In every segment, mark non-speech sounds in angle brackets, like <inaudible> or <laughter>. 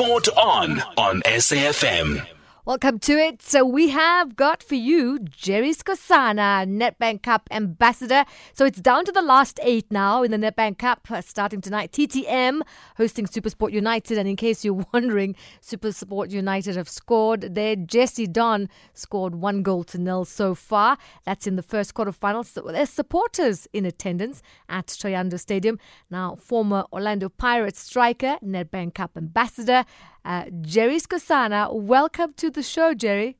Sport on on SAFM. Welcome to it. So we have got for you Jerry Sikhosana, Nedbank Cup ambassador. So it's down to the last eight now in the Nedbank Cup, uh, starting tonight. TTM hosting Supersport United, and in case you're <laughs> wondering, Supersport United have scored. There, Jesse Don scored one goal to nil so far. That's in the first quarterfinals. So there's supporters in attendance at Thohoyandou Stadium. Now, former Orlando Pirates striker, NetBank Cup ambassador. Uh, Jerry Sikhosana, welcome to the show, Jerry.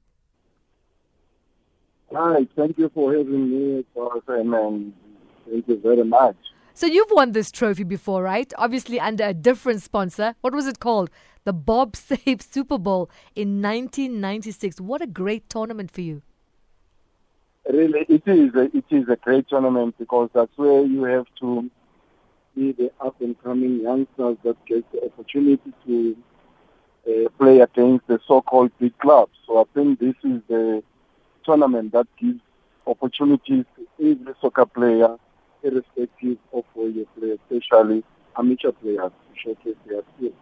Hi, thank you for having me, FM, and thank you very much. So you've won this trophy before, right? Obviously under a different sponsor. What was it called? The Bob <laughs> Save Super Bowl in 1996. What a great tournament for you. Really, it is. A, it is a great tournament because that's where you have to see the up and coming youngsters that get the opportunity to uh, play against the so-called big clubs. So I think this is the tournament that gives opportunities to every soccer player, irrespective of where you play, especially amateur players, to showcase their skills.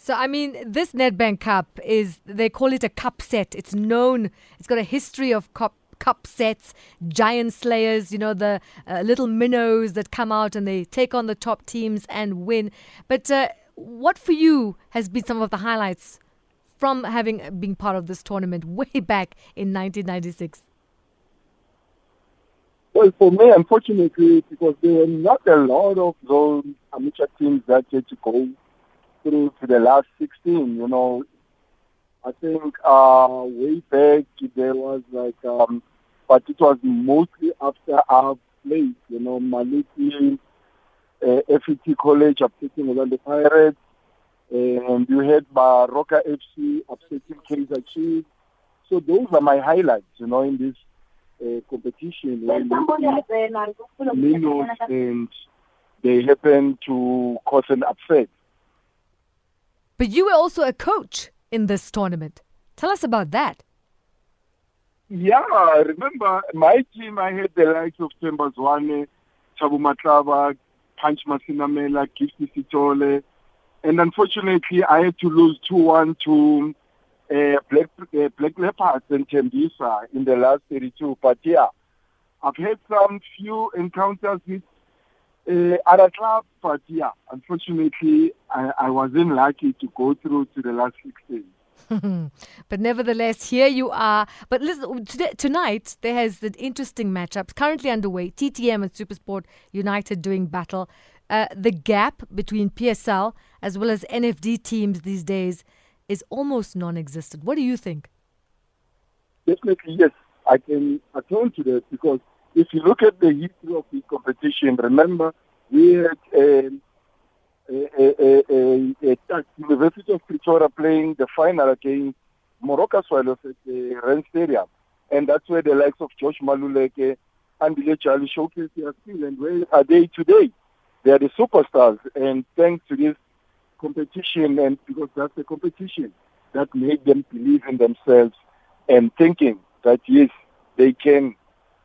So, I mean, this Nedbank Cup is, they call it a cup set. It's known, it's got a history of cup cup sets, giant slayers, you know, the uh, little minnows that come out and they take on the top teams and win. But uh, what for you has been some of the highlights from having been part of this tournament <laughs> way back in 1996? Well, for me, unfortunately, because there were not a lot of those amateur teams that had to go through to the last 16. You know, I think uh, way back there was like, um, but it was mostly after our place. You know, Maliki, uh, FET College upsetting Orlando Pirates, and you had Baroka FC upsetting Kaizer Chiefs. So those are my highlights, you know, in this uh, competition when minnows and they happen to cause an upset. But you were also a coach in this tournament. Tell us about that. Yeah, remember my team, I had the likes of Themba Zwane, Thabo Matlaba, Punch Masinamela, Gifty Sitole, and unfortunately I had to lose 2-1 to uh, Black, uh, Black Leopards and Tembisa in the last 32. But yeah, I've had some few encounters with uh, other clubs, but yeah, unfortunately I, I wasn't lucky to go through to the last 16. <laughs> but nevertheless, here you are. But listen, today, tonight there has an interesting matchup currently underway. TTM and Supersport United doing battle. Uh, the gap between PSL as well as NFD teams these days is almost non-existent. What do you think? Definitely, yes. I can attest to that because if you look at the history of this competition, remember we had um, Eh, eh, eh, ah, University of Pretoria playing the final against Moroka Swallows at the Rand Stadium. And that's where the likes of George Maluleke and Charlie showcase their skill. And where are they today? They are the superstars. And thanks to this competition, and because that's the competition that made them believe in themselves and thinking that, yes, they can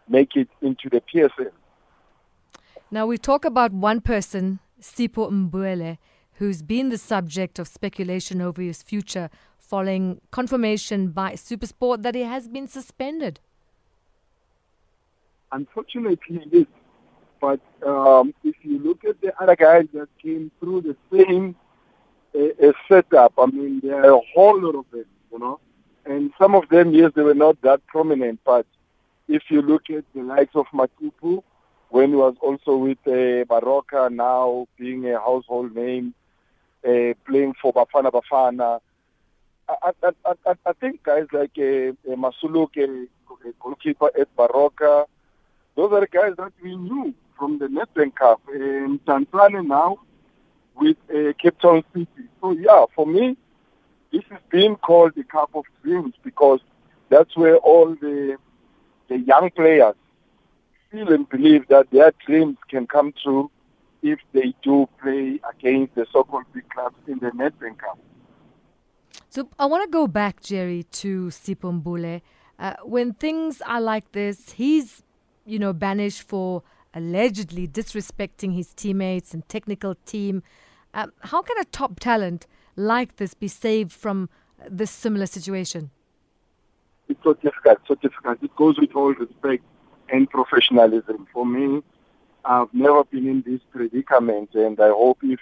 make it into the PSL. Now, we talk about one person Sipho Mbule, who's been the subject of speculation over his future following confirmation by Supersport that he has been suspended. Unfortunately, yes. But um, if you look at the other guys that came through the same uh, setup, I mean, there are a whole lot of them, you know. And some of them, yes, they were not that prominent. But if you look at the likes of Matupu, when he was also with uh, now being a household name, uh, playing for Bafana Bafana. I, I, I, I think guys like uh, uh, Masuluk, uh, goalkeeper at Baroka, those are guys that we knew from the Nedbank Cup. And Tanzania now with uh, Cape Town City. So yeah, for me, this is being called the Cup of Dreams because that's where all the the young players feel and believe that their dreams can come true if they do play against the so-called big clubs in the Nedbank Cup. So I want to go back, Jerry, to Sipho Mbule. Uh, when things are like this, he's, you know, banished for allegedly disrespecting his teammates and technical team. Um, how can a top talent like this be saved from this similar situation? It's so difficult, so difficult. It goes with all respect and professionalism. For me, I've never been in this predicament, and I hope if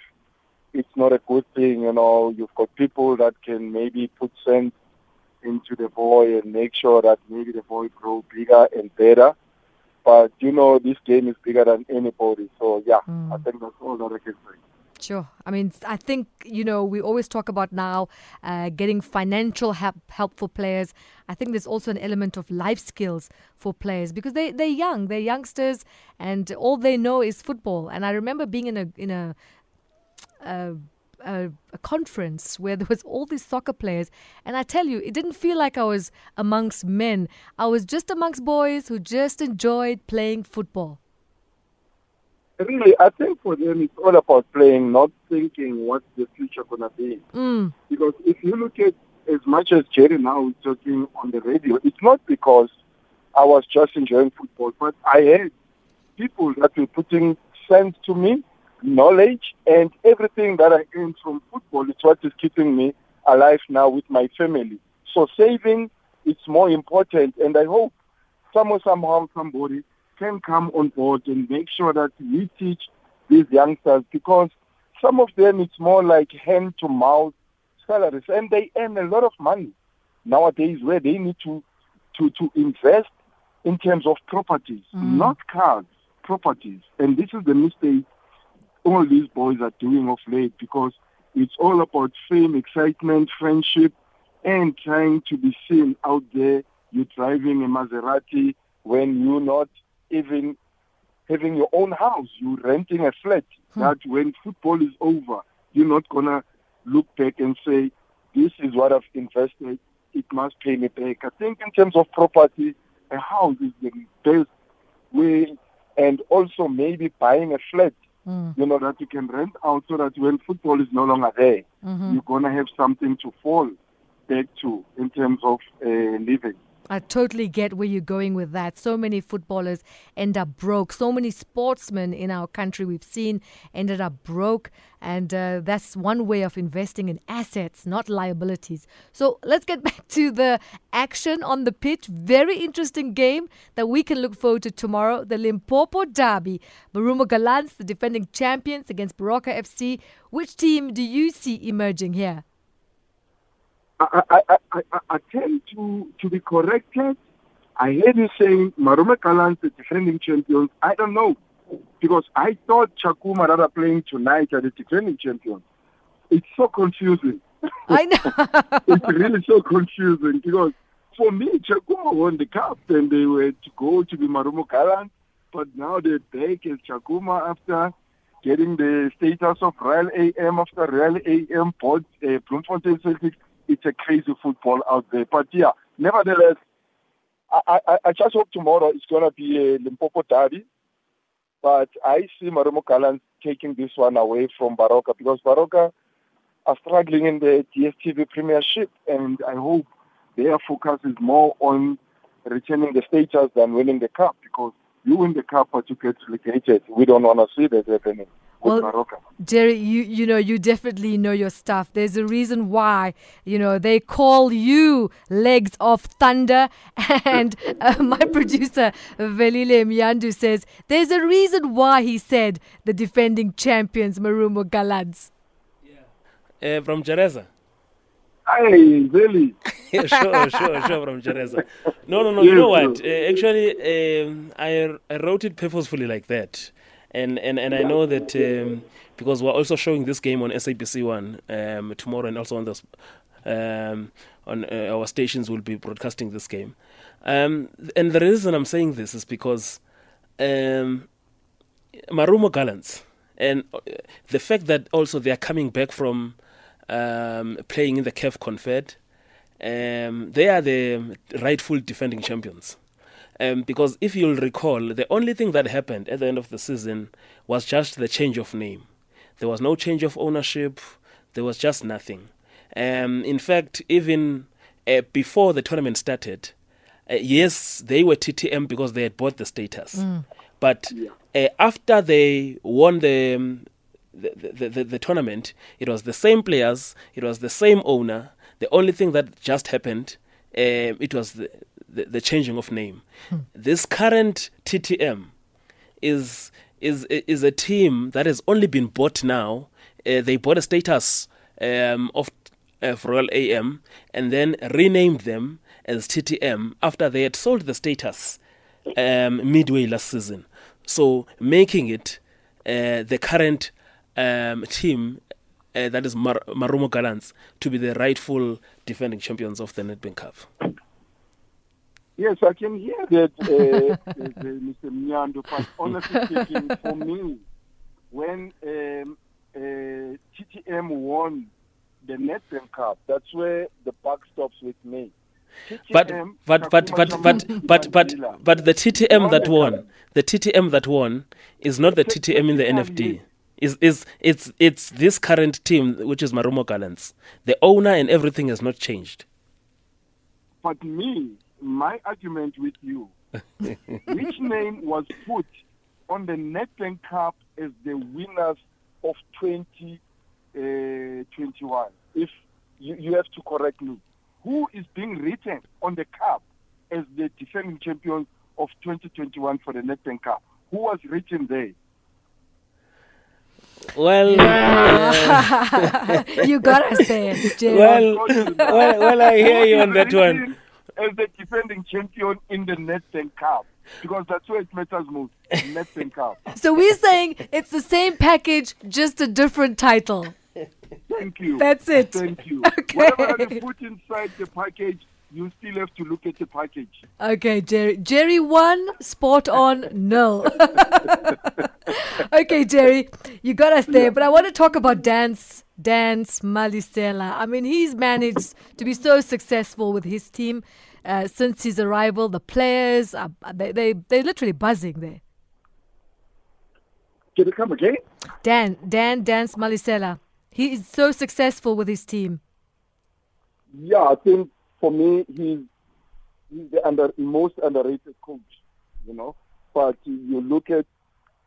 it's not a good thing, you know, you've got people that can maybe put sense into the boy and make sure that maybe the boy grow bigger and better. But you know, this game is bigger than anybody. So yeah, mm. I think that's all that I can say. Sure. I mean, I think, you know, we always talk about now uh, getting financial help, help for players. I think there's also an element of life skills for players because they, they're young, they're youngsters, and all they know is football. And I remember being in a, in a, a a, a, conference where there was all these soccer players and i tell you it didn't feel like i was amongst men i was just amongst boys who just enjoyed playing football really i think for them it's all about playing not thinking what's the future to be mm. because if you look at as much as jerry now is talking on the radio it's not because i was just enjoying football but i had people that were putting sense to me knowledge and everything that I earned from football is what is keeping me alive now with my family. So saving is more important and I hope somehow, somehow somebody can come on board and make sure that we teach these youngsters because some of them it's more like hand to mouth salaries and they earn a lot of money nowadays where they need to to, to invest in terms of properties, mm. not cars, properties. And this is the mistake all these boys are doing of late because it's all about fame, excitement, friendship, and trying to be seen out there. You're driving a Maserati when you're not even having your own house. You're renting a flat. Hmm. That when football is over, you're not gonna look back and say, "This is what I've invested. It must pay me back." I think in terms of property, a house is the best way, and also maybe buying a flat Mm. You know, that you can rent out so that when football is no longer there, mm-hmm. you're going to have something to fall back to in terms of uh, living. I totally get where you're going with that. So many footballers end up broke. So many sportsmen in our country we've seen ended up broke. And uh, that's one way of investing in assets, not liabilities. So let's get <laughs> back to the action on the pitch. Very interesting game that we can look forward to tomorrow. The Limpopo Derby. Marumo Gallants, the defending champions against Baroka FC. Which team do you see emerging here? I, I, I, I tend to, to be corrected. I heard you saying Marumo Gallants, the defending champions. I don't know. Because I thought Tshakhuma rather playing tonight are the defending champions. It's so confusing. I know. <laughs> it's really so confusing because for me, Tshakhuma won the cup and they were to go to be Marumo Gallants, but now they're back as Tshakhuma after getting the status of Royal AM after Royal AM Port, uh, Bloemfontein Celtics it's a crazy football out there. But yeah, nevertheless, I, I, I just hope tomorrow it's going to be a Limpopo derby. But I see Marumo Gallants taking this one away from Baroka because Baroka are struggling in the DSTV Premiership, and I hope their focus is more on returning the status than winning the cup because you win the cup but you get relegated. We don't want to see that happening well, Jerry, you you know you definitely know your stuff. There's a reason why you know they call you legs of thunder, <laughs> and uh, my producer Velile Miandu says there's a reason why he said the defending champions Marumo Gallants. Yeah, uh, from Jereza. Hey, really? <laughs> sure, sure, sure, from Jereza. No, no, no. Yes, you know what? Uh, actually, um, I, I wrote it purposefully like that and and, and I know that um, because we're also showing this game on SABC One um, tomorrow, and also on the um, on uh, our stations will be broadcasting this game. Um, and the reason I'm saying this is because um, Marumo Gallants and uh, the fact that also they are coming back from um, playing in the CAF Confed, um, they are the rightful defending champions. Um, because if you'll recall, the only thing that happened at the end of the season was just the change of name. There was no change of ownership. There was just nothing. Um, in fact, even uh, before the tournament started, uh, yes, they were TTM because they had bought the status. Mm. But uh, after they won the um, the, the, the, the tournament, it was the same players, it was the same owner. The only thing that just happened, um, it was the, the, the changing of name. This current TTM is is is a team that has only been bought now. Uh, they bought a status um, of of Royal AM and then renamed them as TTM after they had sold the status um, midway last season. So making it uh, the current um, team uh, that is Mar- Marumo Gallants to be the rightful defending champions of the Nedbank Cup. Yes, I can hear that, uh, <laughs> uh, Mr. Mnyando, but honestly speaking, for me, when um, uh, TTM won the Nedbank Cup, that's where the buck stops with me. But TTM, but but Tshakhuma but but but but but the TTM that Won won, the TTM that won, is not the TTM in the NFD. Is is it's it's this current team which is Marumo Gallants. The owner and everything has not changed. But me, my argument with you, <laughs> which name was put on the Nedbank Cup as the winners of 2021? if you, you have to correct me, who is being written on the cup as the defending champion of 2021 for the Nedbank Cup? Who was written there? Well, <laughs> uh, you got us there, Jerry. well, well, well, I hear you on that one. As the defending champion in the Nedbank Cup, because that's where it matters most. Nedbank Cup. <laughs> so we're saying it's the same package, just a different title. Thank you. That's it. Thank you. <laughs> Okay. Whatever they put inside the package, you still have to look at the package. Okay, Jerry. Jerry one, spot on, nil. <laughs> okay, Jerry, you got us there. But I want to talk about dance, dance, Malesela. I mean, he's managed to be so successful with his team uh, since his arrival. The players, are, they, they, they're literally buzzing there. Can you come again? Dan, Dan, Dance Malesela. He is so successful with his team. Yeah, I think for me, he's, he's the under, most underrated coach, you know. But you look at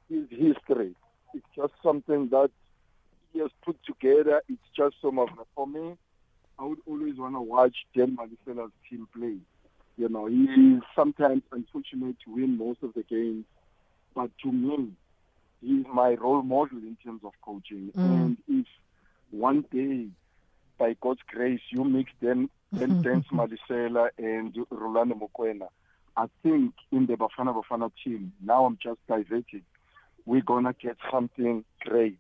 his history, it's just something that he has put together. It's just so marvelous. For me, I would always want to watch Dan Malesela's team play. You know, he is sometimes unfortunate to win most of the games, but to me, he's my role model in terms of coaching. Mm. And if one day, by God's grace, you mix them, then Dance Malesela and Rhulani Mokwena, I think in the Bafana Bafana team, now I'm just diverting, we're going to get something great.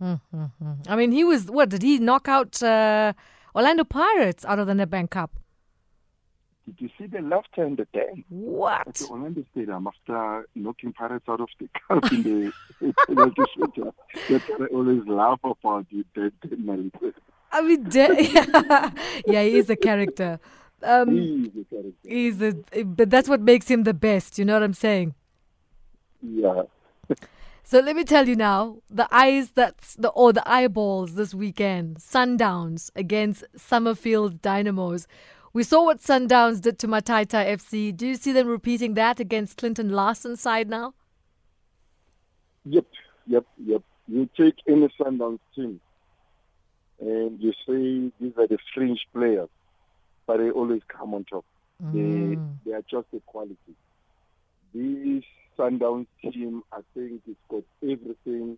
I mean, he was, what, did he knock out uh, Orlando Pirates out of the Nedbank Cup? Did you see the laughter in the day? At What? the Orlando Stadium after knocking Pirates out of the <laughs> cup in the <laughs> legislature. <laughs> That's what I always laugh about you, Dan Malesela. I mean, <laughs> de- yeah, he is a character. Um, He's a character. he's a, but that's what makes him the best. You know what I'm saying? Yeah. <laughs> So let me tell you now, the eyes that's the or the eyeballs this weekend, Sundowns against Summerfield Dynamos. We saw what Sundowns did to Mataita FC. Do you see them repeating that against Clinton Larsen's side now? Yep, yep, yep. You take any Sundowns team and you see, these are the fringe players, but they always come on top. They they are just the quality. This Sundowns team, I think, it's got everything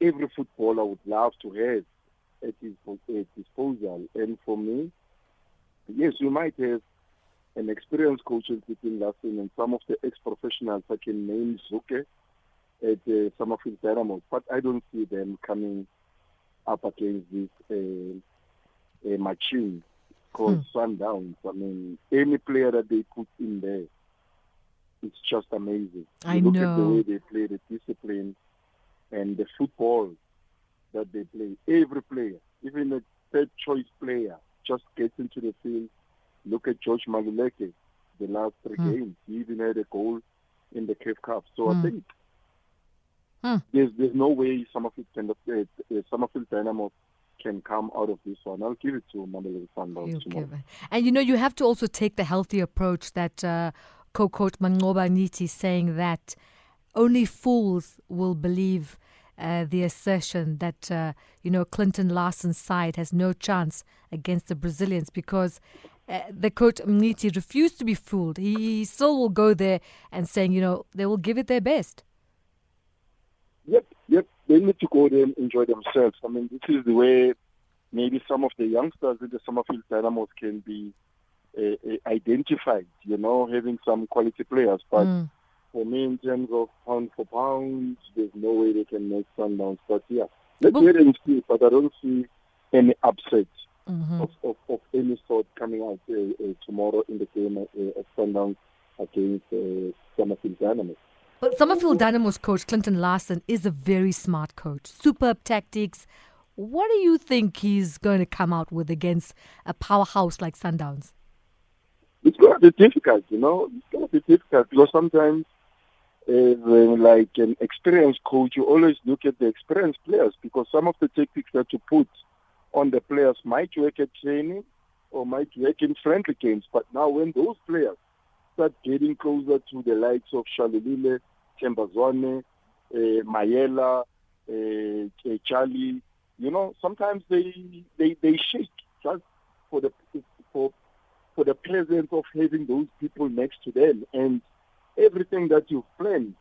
every footballer would love to have at his at disposal. And for me, yes, you might have an experienced coaches within Larsen and some of the ex-professionals I can name Zuke at uh, Summerfield Dynamo, but I don't see them coming up against this uh, uh, machine called Sundowns. I mean, any player that they put in there, it's just amazing. I you look at the way they play, the discipline, and the football that they play. Every player, even the third choice player, just gets into the field. Look at George Maluleke, the last three Hmm. games. He even had a goal in the CAF Cup. So Hmm. I think Hmm. there's there's no way Summerfield, Dyn- uh, uh, Summerfield Dynamo can come out of this one. I'll give it to Mamelodi Sundowns tomorrow. And you know, you have to also take the healthy approach that uh, co-coach Mangoba Niti is saying that only fools will believe uh, the assertion that uh, you know Clinton Larsen's side has no chance against the Brazilians because uh, the coach Mngidi refused to be fooled. He, he still will go there and saying, you know, they will give it their best. Yep, yep. They need to go there and enjoy themselves. I mean, this is the way maybe some of the youngsters in the Summerfield Dynamos can be uh, uh, identified, you know, having some quality players. But mm. for me, in terms of pound for pound, there's no way they can make Sundowns. But yeah, let's wait and see. But I don't see any upset mm-hmm. of, of, of, any sort coming out uh, uh, tomorrow in the game uh, of Sundowns against uh, Summerfield Dynamos. But Summerfield Dynamos coach Clinton Larsen is a very smart coach. Superb tactics. What do you think he's going to come out with against a powerhouse like Sundowns? it's going to be difficult, you know. It's going to be difficult because sometimes, uh, like an experienced coach, you always look at the experienced players because some of the tactics that you put on the players might work at training or might work in friendly games. But now when those players start getting closer to the likes of Shalulile, Themba Zwane, uh, Mayela, uh, Charlie, you know, sometimes they, they, they shake just for the for for the presence of having those people next to them and everything that you've planned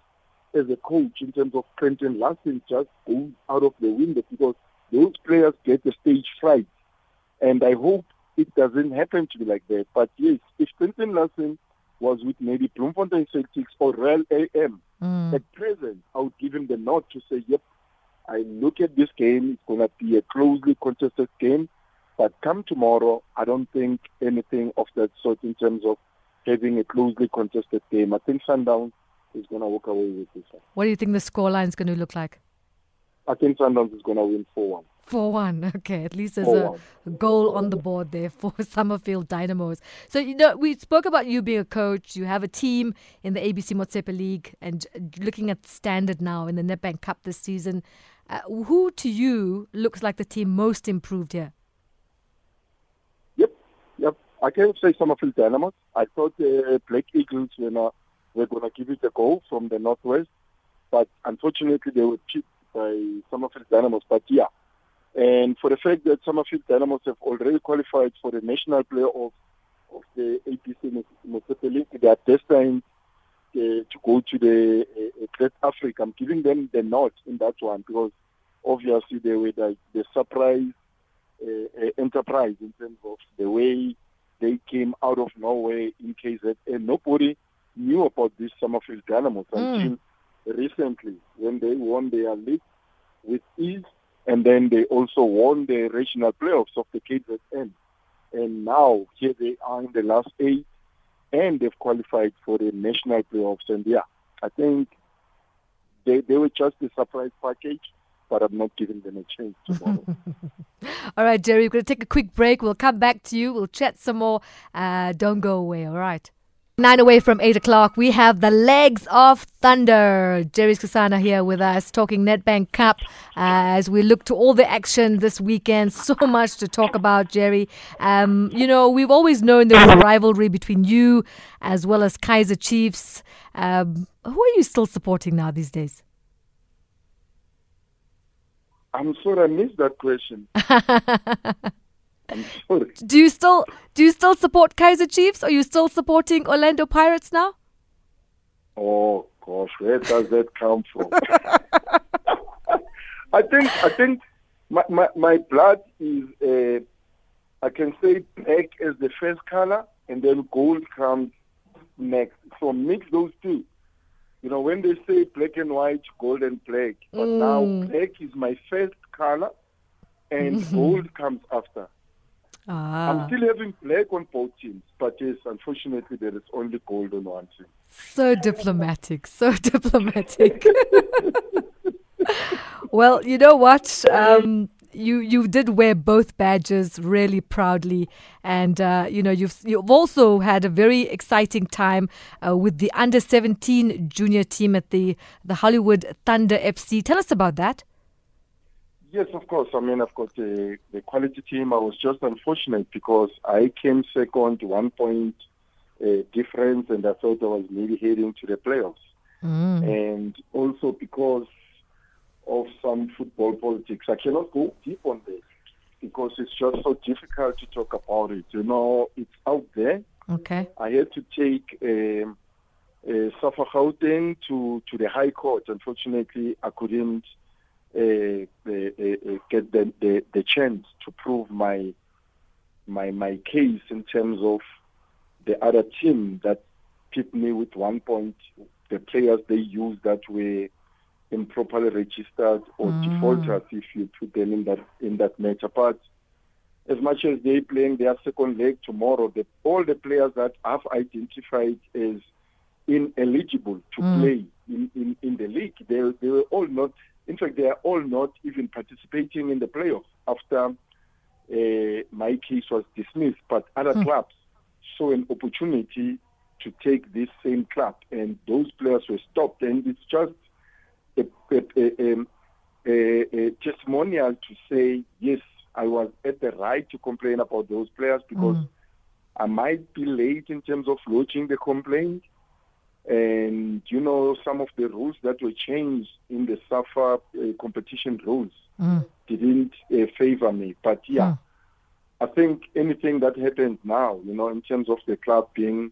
as a coach in terms of Clinton Larsen just goes out of the window because those players get the stage fright. And I hope it doesn't happen to be like that. But yes, if Clinton Larsen was with maybe Bloemfontein Celtics or Royal AM mm. at present, I would give him the nod to say, yep, I look at this game, it's going to be a closely contested game. But come tomorrow, I don't think anything of that sort in terms of having a closely contested game. I think Sundowns is going to walk away with this one. What do you think the scoreline is going to look like? I think Sundowns is going to win 4 1. 4 1. <laughs> Okay, at least there's a goal on the board there for <laughs> Summerfield Dynamos. So, you know, we spoke about you being a coach. You have a team in the ABC Motsepe League and looking at standard now in the Nedbank Cup this season. Uh, who to you looks like the team most improved here? Yep, yep. I can say Summerfield Dynamos. I thought the uh, Black Eagles were, not, were going to give it a go from the Northwest, but unfortunately they were cheated by Summerfield Dynamos. But yeah, and for the fact that Summerfield Dynamos have already qualified for the national playoff of the ABC Motsepe League, they are destined uh, to go to the uh, Great Africa. I'm giving them the nod in that one because obviously they were the, the surprise uh, uh enterprise in terms of the way they came out of nowhere in KZN. Nobody knew about this Summerfield Dynamos mm. until recently when they won their league with ease and then they also won the regional playoffs of the KZN. And now here they are in the last eight and they've qualified for the national playoffs. And yeah, I think they, they were just a surprise package but I'm not giving them a chance tomorrow. <laughs> all right, Jerry, we're going to take a quick break. We'll come back to you. We'll chat some more. Uh, don't go away, all right? Nine away from eight o'clock, we have the legs of thunder. Jerry Sikhosana here with us, talking Nedbank Cup uh, as we look to all the action this weekend. So <laughs> much to talk about, Jerry. Um, you know, we've always known there was a rivalry between you as well as Kaizer Chiefs. Um, who are you still supporting now these days? I'm sorry, I missed that question. <laughs> I'm sorry. Do you still do you still support Kaizer Chiefs? Or are you still supporting Orlando Pirates now? Oh gosh, where does that come from? <laughs> I think I think my my, my blood is uh, I can say black as the first color, and then gold comes next. So mix those two. You know, when they say black and white, gold and black, but mm. now black is my first color and <laughs> gold comes after. Ah. I'm still having black on both teams, but yes, unfortunately, there is only gold on one team. So diplomatic, so <laughs> diplomatic. <laughs> well, you know what? Um, you you did wear both badges really proudly, and uh, you know you've you've also had a very exciting time uh, with the under seventeen junior team at the the Hollywood Thunder FC. Tell us about that. Yes, of course. I mean, I've got the the quality team. I was just unfortunate because I came second, one point uh, difference, and I thought I was maybe heading to the playoffs. Mm. And also because of some football politics. I cannot go deep on this because it's just so difficult to talk about it. You know, it's out there. Okay. I had to take um, uh, Safa Gauteng to, to the High Court. Unfortunately, I couldn't get the, the, the chance to prove my my my case in terms of the other team that picked me with one point, the players they used that were improperly registered or Mm. defaulters if you put them in that in that match. But as much as they playing their second leg tomorrow, the, all the players that I've identified as ineligible to Mm. play in, in, in the league, they, they were all not, in fact, they are all not even participating in the playoffs after uh, my case was dismissed. But other Hmm. clubs saw an opportunity to take this same club, and those players were stopped. And it's just a, a, a, a testimonial to say, yes, I was at the right to complain about those players because Mm. I might be late in terms of lodging the complaint. And, you know, some of the rules that were changed in the SAFA uh, competition rules Mm. didn't uh, favor me. But yeah, Hmm. I think anything that happens now, you know, in terms of the club being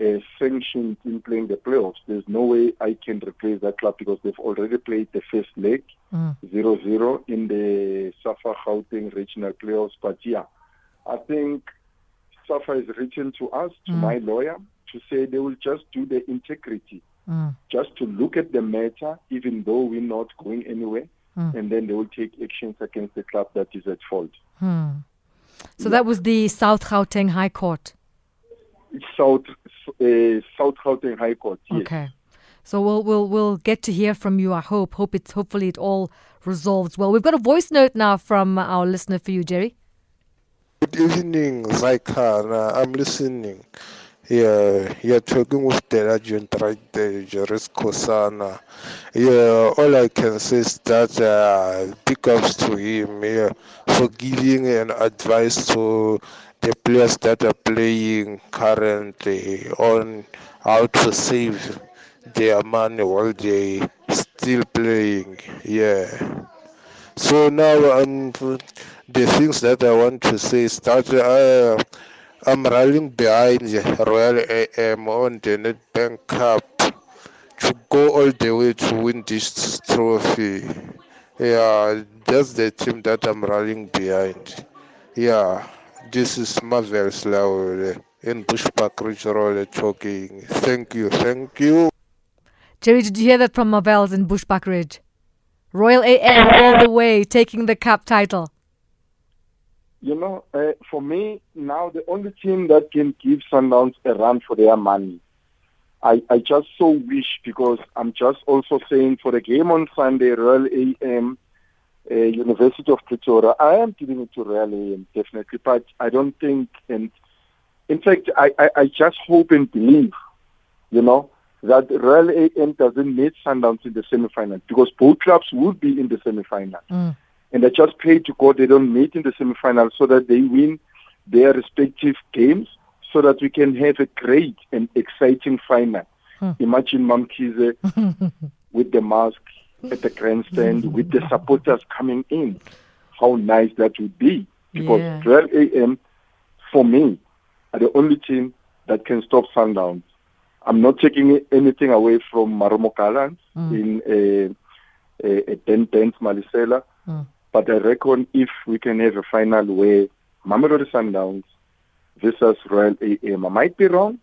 uh, sanctioned in playing the playoffs, there's no way I can replace that club because they've already played the first leg Mm. 0-0 in the SAFA Gauteng regional playoffs. But yeah, I think SAFA has written to us, to Mm. my lawyer, to say they will just do the integrity, Mm. just to look at the matter, even though we're not going anywhere, Mm. and then they will take actions against the club that is at fault. Hmm. So that was the South Gauteng High Court. It's South uh, South Gauteng High Court. Yes. Okay. So we'll we'll we'll get to hear from you. I hope. Hope it's hopefully it all resolves well. We've got a voice note now from our listener for you, Jerry. Good evening, Zaikana. I'm listening. Yeah, you're talking with the agent right there, Joris Kosana. Yeah, all I can say is that uh, big ups to him yeah, for giving an advice to the players that are playing currently on how to save their money while they still playing. Yeah. So now um, the things that I want to say is that uh, I'm rallying behind the Royal AM on the Nedbank Cup to go all the way to win this trophy. Yeah, that's the team that I'm rallying behind. Yeah, this is Marvel's Laure in Bushbuckridge Road talking. Thank you, thank you. Jerry, did you hear that from Marvell's in Bushbuckridge? Royal AM all the way, taking the cup title. You know, uh, for me now, the only team that can give Sundowns a run for their money, I, I just so wish because I'm just also saying for the game on Sunday, Royal AM, uh, University of Pretoria, I am giving it to Royal AM definitely, but I don't think, and in fact, I, I, I just hope and believe, you know, that Royal AM doesn't meet Sundowns in the semi-final because both clubs would be in the semi-final Mm. And I just pray to God they don't meet in the semi-final so that they win their respective games so that we can have a great and exciting final. Hmm. Imagine Mamkhize <laughs> with the mask at the grandstand with the supporters coming in. How nice that would be. Because Yeah. 12 a.m. for me are the only team that can stop Sundowns. I'm not taking anything away from Marumo Gallants in a, uh, uh, Dan Malesela. Mm. But I reckon if we can have a final where Mamelodi Sundowns versus Royal AM, I might be wrong,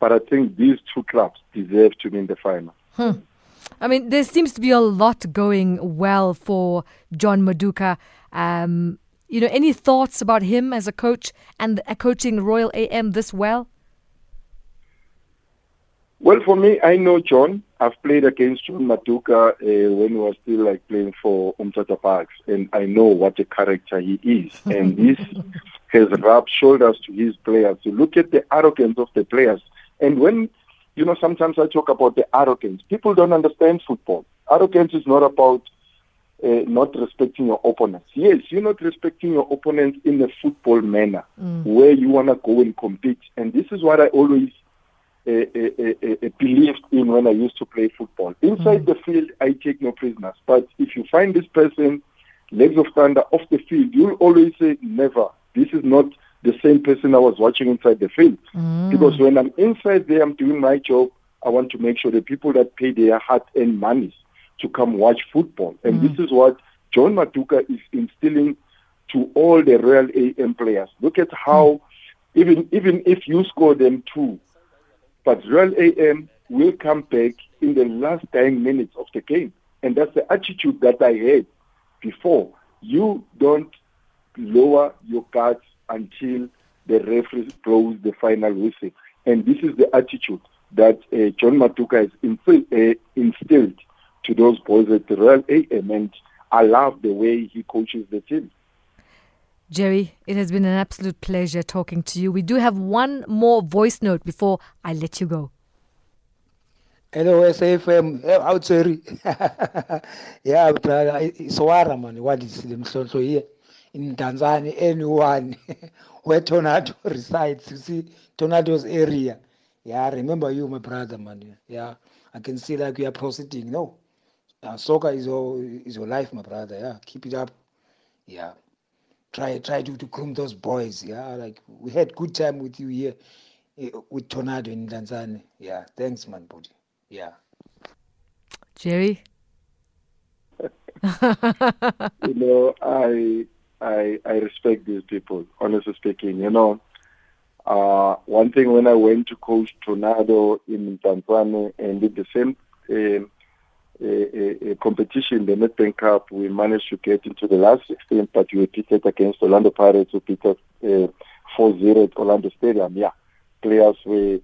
but I think these two clubs deserve to be in the final. I mean, there seems to be a lot going well for John Maduka. Um, you know, any thoughts about him as a coach and coaching Royal AM this well? Well, for me, I know John. I've played against John Maduka uh, when he was still like playing for Umtata Parks, and I know what a character he is. <laughs> and this has rubbed shoulders to his players. You look at the arrogance of the players, and when you know, sometimes I talk about the arrogance. People don't understand football. Arrogance is not about uh, not respecting your opponents. Yes, you're not respecting your opponents in a football manner where you want to go and compete. And this is what I always believed in when I used to play football. Inside mm. the field, I take no prisoners. But if you find this person, legs of thunder, off the field, you'll always say, never. This is not the same person I was watching inside the field. Mm. Because when I'm inside there, I'm doing my job. I want to make sure the people that pay their hard-earned money to come watch football. And mm. this is what John Maduka is instilling to all the Royal AM players. Look at how, mm. even even if you score them two, but Royal AM will come back in the last 10 minutes of the game. And that's the attitude that I had before. You don't lower your guards until the referee blows the final whistle. And this is the attitude that uh, John Maduka has uh, instilled to those boys at Royal AM. And I love the way he coaches the team. Jerry, it has been an absolute pleasure talking to you. We do have one more voice note before I let you go. Hello, SAFM. How sorry. <laughs> yeah, brother. It's Wara, man. What is the so here in Tanzania? Anyone <laughs> where Tornado <laughs> resides, you see, Tornado's area. Yeah, I remember you, my brother, man. Yeah, I can see like you are proceeding. No, uh, soccer is your is your life, my brother. Yeah, keep it up. Yeah try try to, to groom those boys. Yeah, like we had good time with you here uh, with Tornado in Tanzania. Yeah, thanks, man, buddy. Yeah. Jerry. <laughs> you know, I I I respect these people. Honestly speaking, you know, uh, one thing when I went to coach Tornado in Tanzania and did the same um, a, a, competition, the Nedbank Cup, we managed to get into the last 16, but we pitted against Orlando Pirates, who beat us uh, 4-0 at Orlando Stadium. Yeah, players were,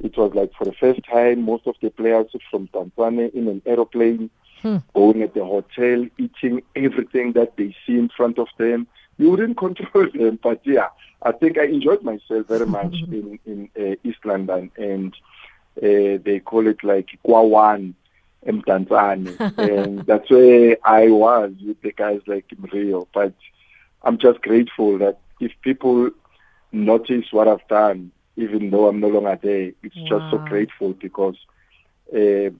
it was like for the first time, most of the players from Tanzania in an aeroplane, hmm. going at the hotel, eating everything that they see in front of them. You wouldn't <laughs> control them, but yeah, I think I enjoyed myself very much <laughs> in, in uh, East London, and uh, they call it like Kwawan Mdantsane. <laughs> and that's where I was with the guys like Rio. But I'm just grateful that if people notice what I've done, even though I'm no longer there, it's wow. just so grateful because uh,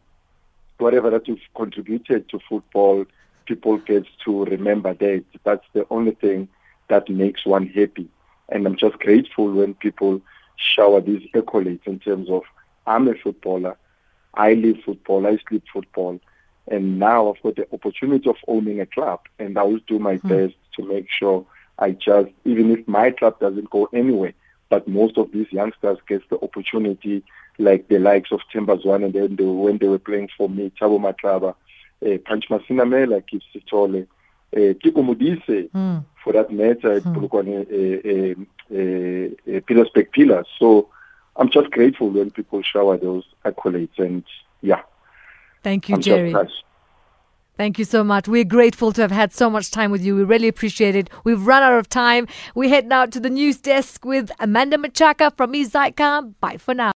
whatever that you've contributed to football, people get to remember that. That's the only thing that makes one happy. And I'm just grateful when people shower these accolades in terms of I'm a footballer, I live football, I sleep football, and now I've got the opportunity of owning a club, and I will do my mm. best to make sure I just, even if my club doesn't go anywhere, but most of these youngsters get the opportunity, like the likes of Themba Zwane, and then they, when they were playing for me, Thabo Matlaba, uh, Punch Masinamela, Kip Sitole, uh, Teko Modise, mm. for that matter, mm. Polokwane, uh, uh, uh, Pillars Pillars. So I'm just grateful when people shower those accolades, and yeah. Thank you, I'm Jerry. Thank you so much. We're grateful to have had so much time with you. We really appreciate it. We've run out of time. We head now to the news desk with Amanda Machaka from Izaica. Bye for now.